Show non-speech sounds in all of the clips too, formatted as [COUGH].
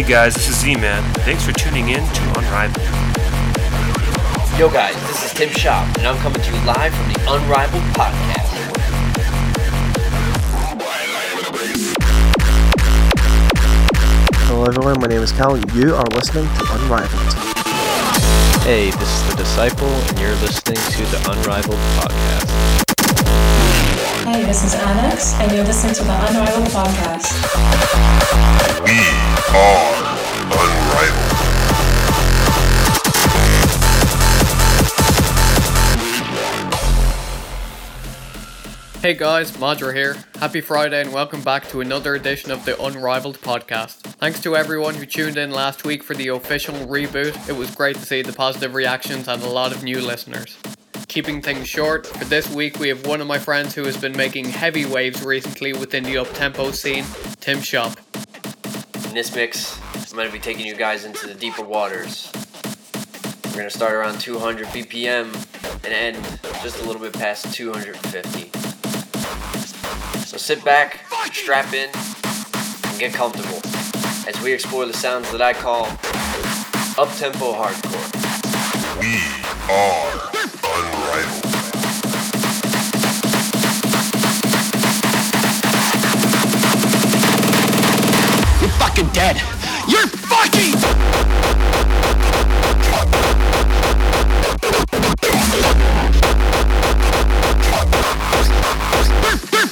Hey guys, this is Z-Man. Thanks for tuning in to Unrivaled. Yo guys, this is Tim Shop, and I'm coming to you live from the Unrivaled Podcast. Hello everyone, my name is Cal, and you are listening to Unrivaled. Hey, this is The Disciple, and you're listening to the Unrivaled Podcast. Hey, this is Alex, and you're listening to the Unrivaled Podcast. We are Unrivaled. Hey guys, Madra here. Happy Friday and welcome back to another edition of the Unrivaled podcast. Thanks to everyone who tuned in last week for the official reboot. It was great to see the positive reactions and a lot of new listeners. Keeping things short, for this week we have one of my friends who has been making heavy waves recently within the uptempo scene, Tim Shop. In this mix, I'm going to be taking you guys into the deeper waters. We're going to start around 200 BPM and end just a little bit past 250. So sit back, strap in, and get comfortable as we explore the sounds that I call uptempo hardcore. We are You're fucking dead. You're fucking. You're.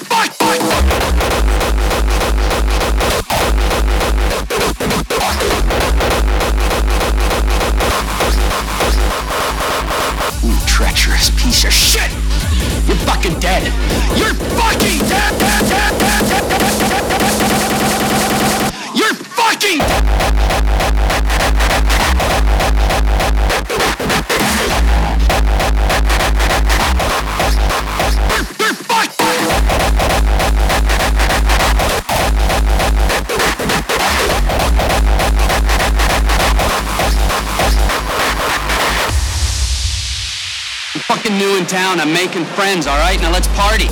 Treacherous piece of shit. You're fucking dead. You're fucking dead. New in town. I'm making friends, all right? Now let's party.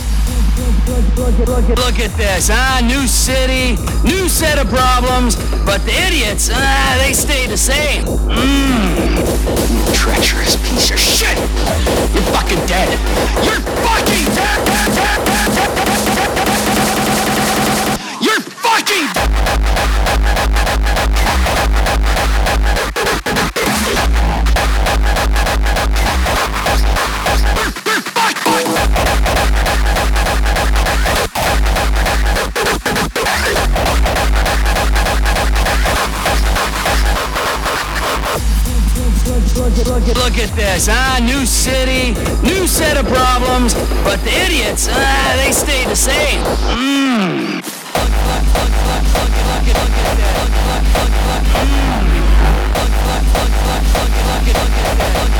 Look at this, ah, new city, new set of problems, but the idiots, ah, they stay the same. Mmm. You treacherous piece of shit. You're fucking dead. You're fucking dead. dead, dead, dead, dead, dead, dead, dead, dead. You're fucking. You're this, ah, new city, new set of problems, but the idiots, ah, they stay the same. Mmm. Treacherous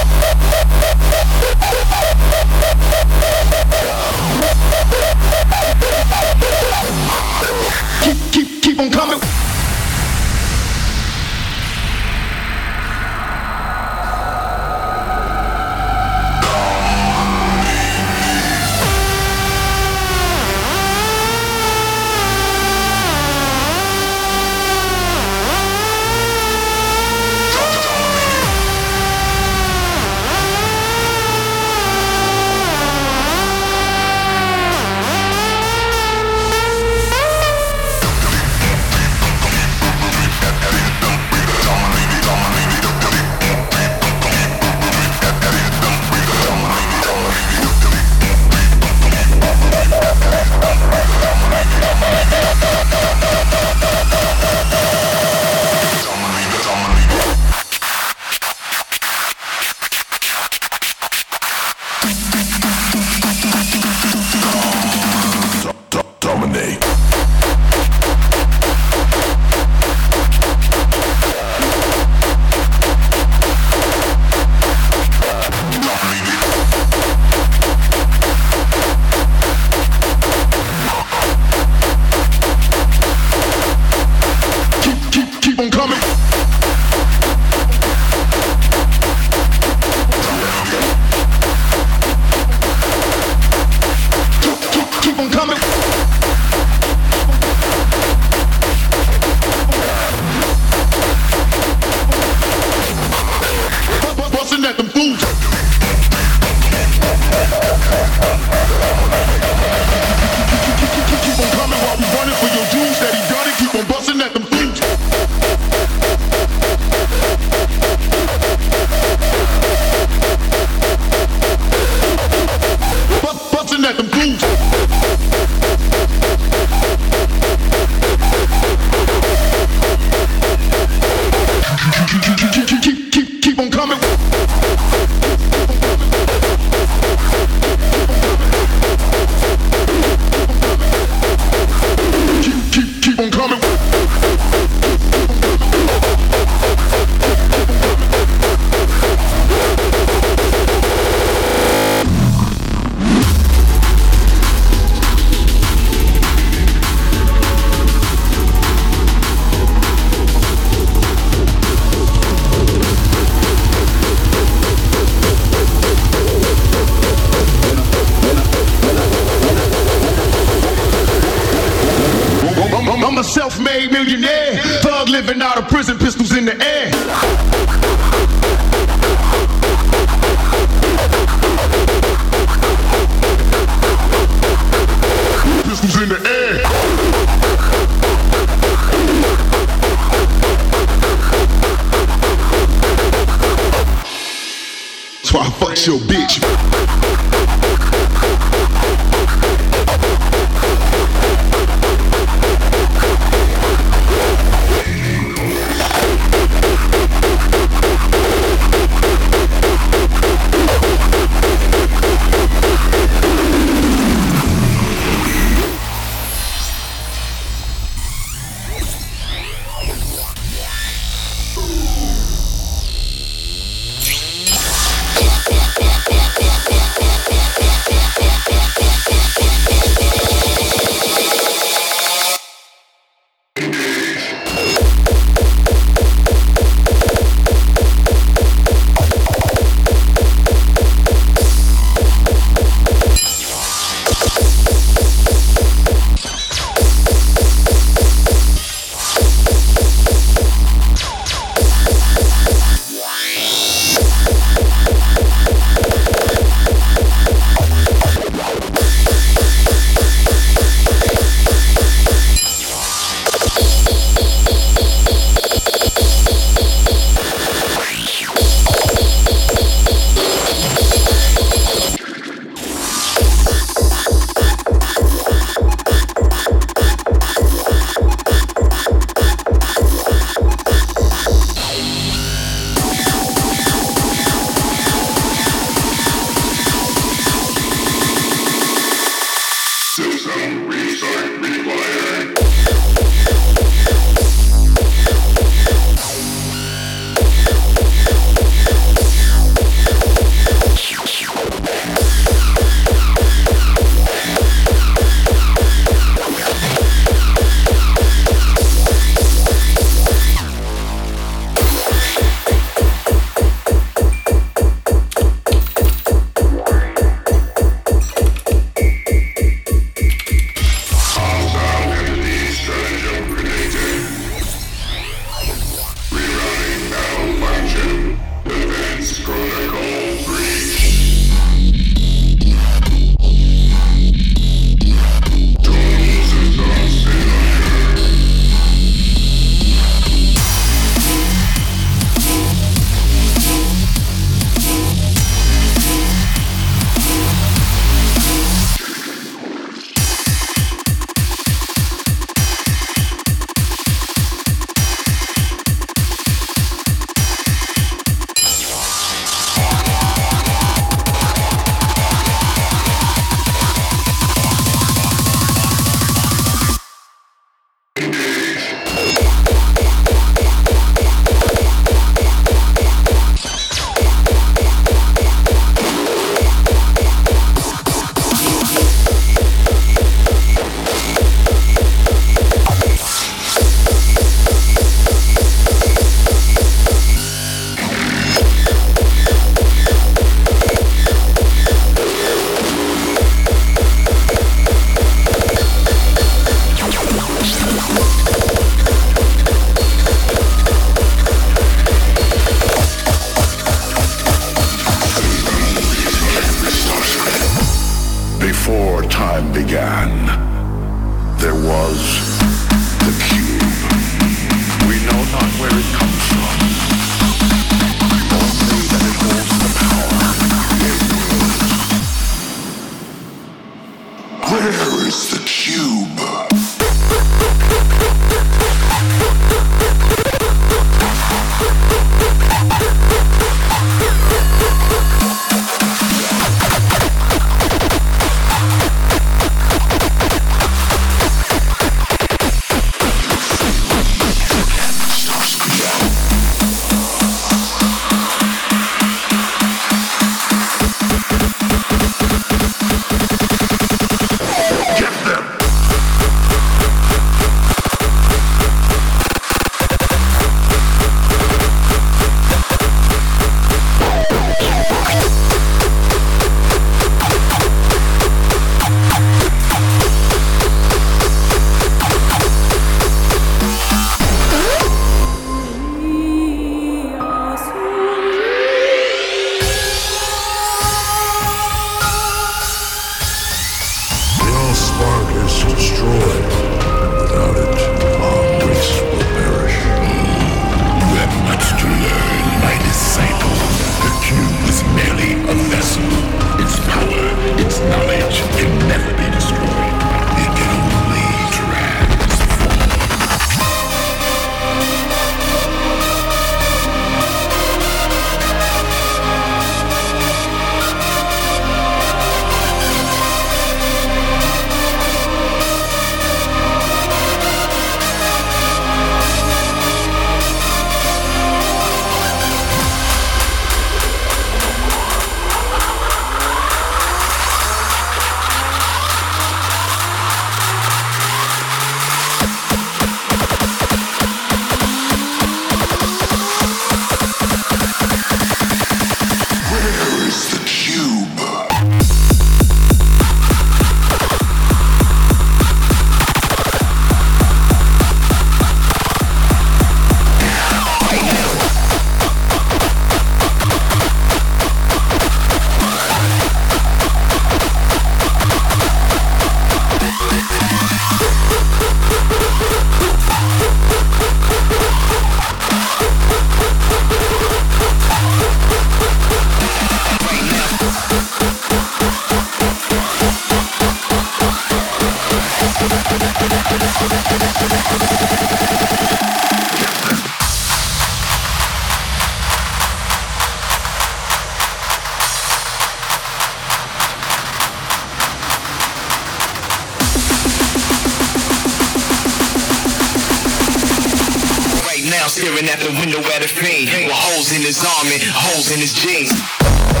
Staring at the window at a fiend with holes in his arm and holes in his jeans.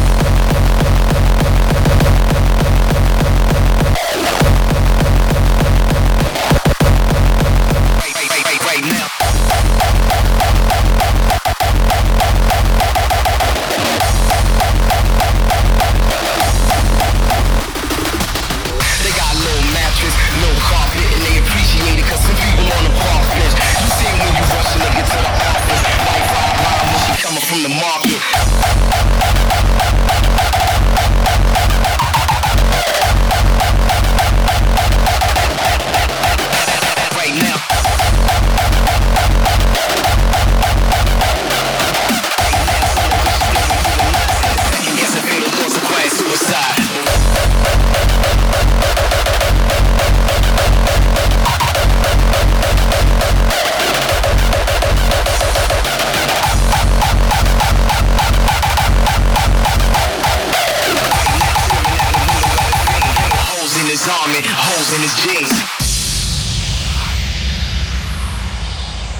in jeans.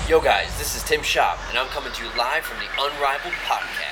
Yo, guys, this is Tim Shop, and I'm coming to you live from the Unrivaled Podcast.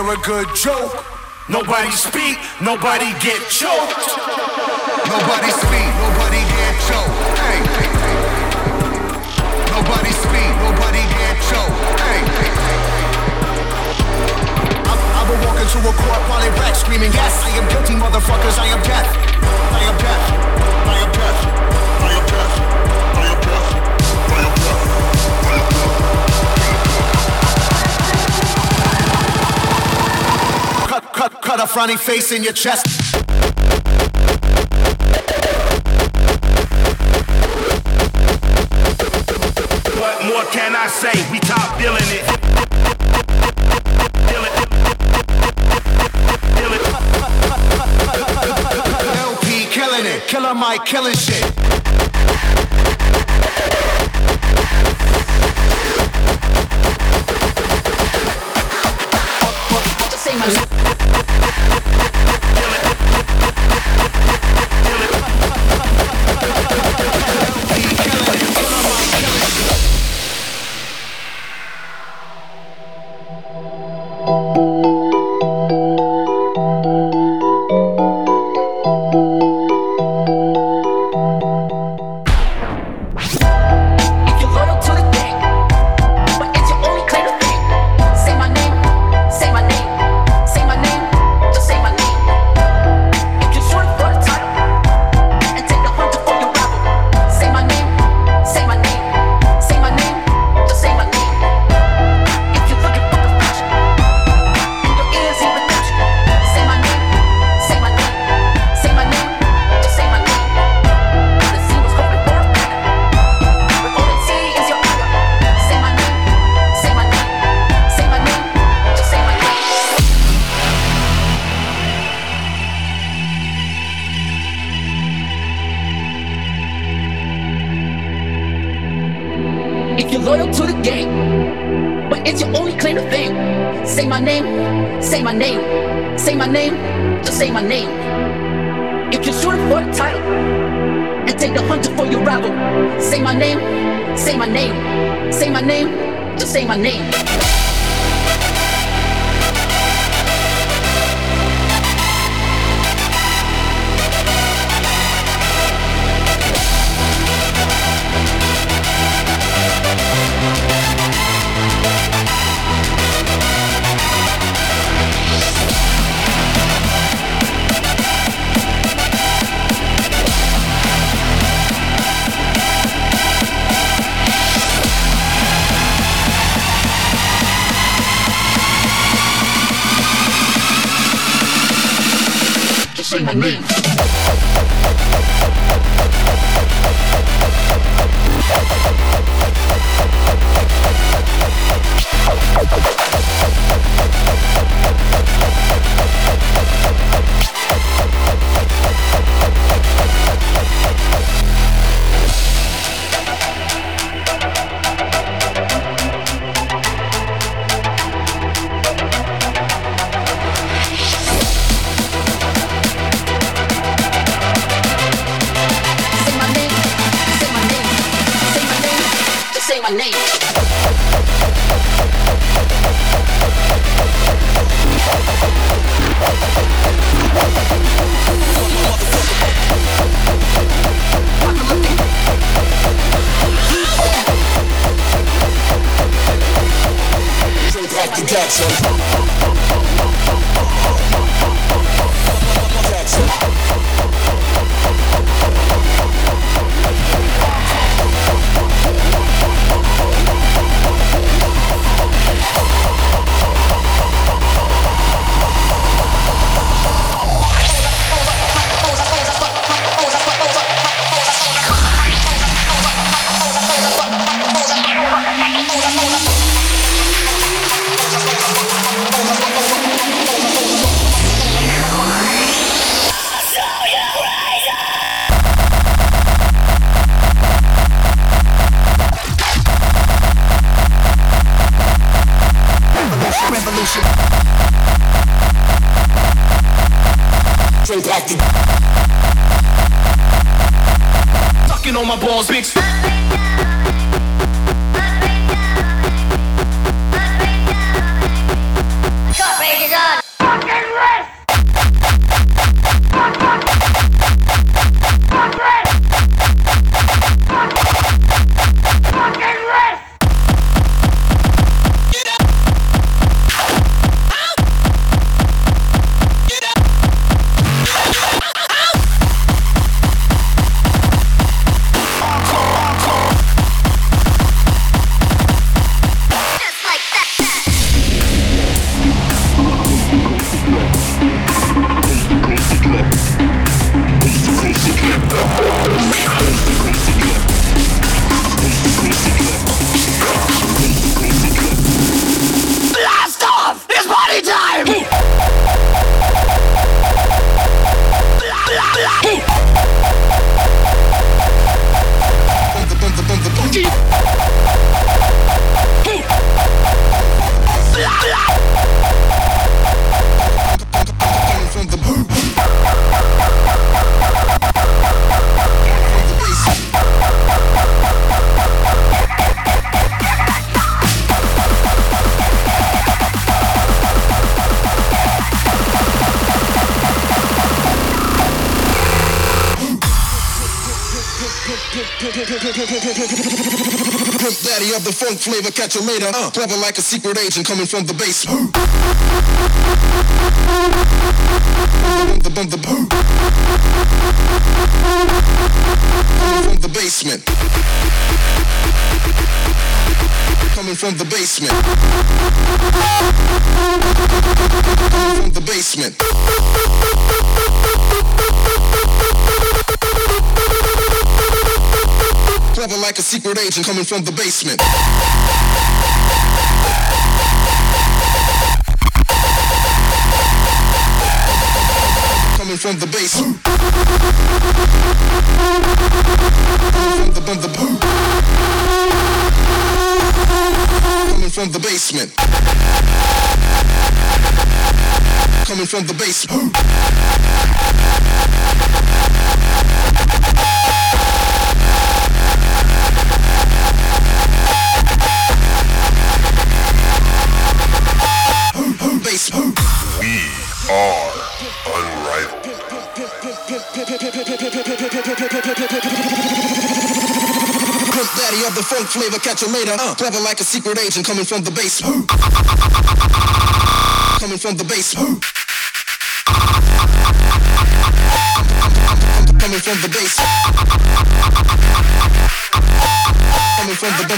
hear a good joke. Nobody speak, nobody get choked. Nobody speak, nobody get choked. Hey, hey, hey. Nobody speak, nobody get choked. Hey, hey, hey. I will a court while they rack screaming, yes, I am guilty, motherfuckers, I am death. I am death. cut a frowny face in your chest. What more can I say? We top dealing it. Killing it, killer Mike, killing shit. Loyal to the game, but it's your only claim to fame. Say my name, say my name, say my name, just say my name. If you're shooting for the title and take the hunter for your rival, say my name, say my name, say my name, just say my name. Just To Sucking on my balls, big. Flavor, catch you later. Uh, clever like a secret agent coming from the base. From the, the, coming from the basement. Coming from the basement. Coming from the basement. clever like a secret agent coming from the basement. Coming from the basement. From the, from the, coming from the basement. Coming from the basement. daddy of the funk flavor, catch a later. Uh, clever like a secret agent coming from the base. coming from the base. coming from the base. coming from the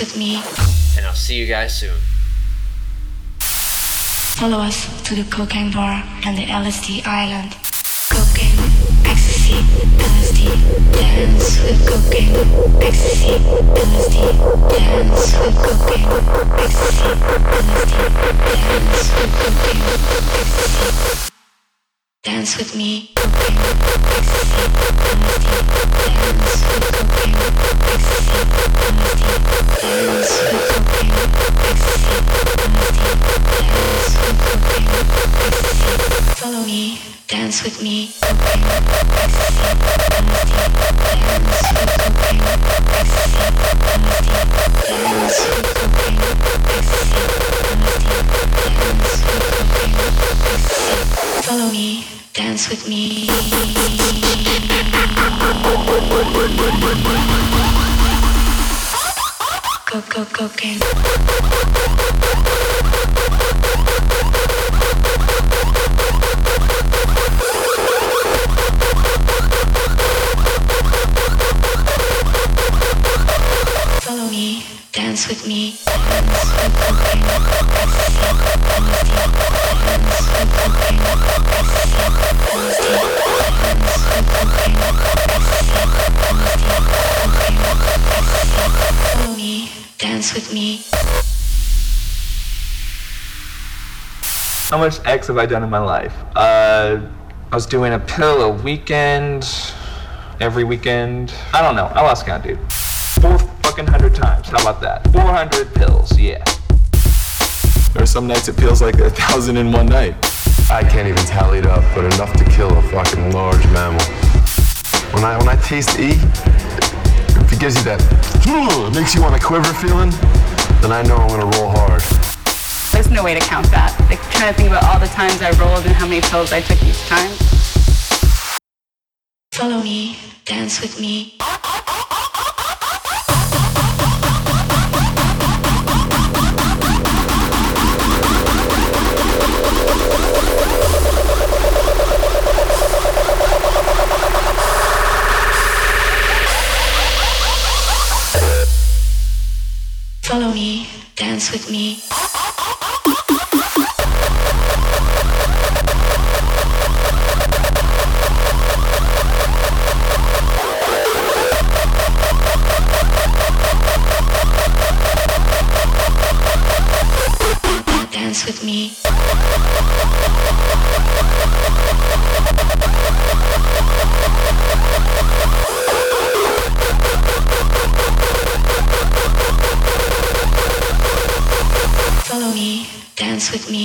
with me. and I'll see you guys soon. Follow us to the cocaine bar and the LSD island. Cocaine, ecstasy, LSD. Dance with cocaine, ecstasy, LSD. Dance with cocaine, ecstasy, LSD. Dance with cocaine, ecstasy. Dance with me. Dance with. Follow me. Dance with me. Dance with me. Go, go, cocaine. Follow me, dance with me, How much X have I done in my life? Uh, I was doing a pill a weekend, every weekend. I don't know. I lost count, dude. Four fucking hundred times. How about that? 400 pills, yeah. There are some nights it feels like a thousand in one night. I can't even tally it up, but enough to kill a fucking large mammal. When I when I taste E, it If it gives you that, "Ugh," [SNIFFS] makes you want to quiver feeling, then I know I'm gonna roll hard. There's no way to count that. Like trying to think about all the times I rolled and how many pills I took each time. Follow me, dance with me. Follow me, dance with me.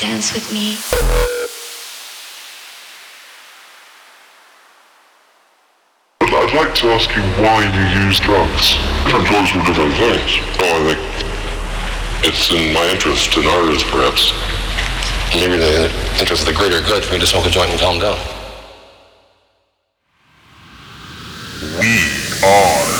dance with me. But I'd like to ask you why you use drugs. Different drugs for different things. Oh, I think it's in my interest and ours, perhaps. Maybe the interest of the greater good for me to smoke a joint and calm down. We are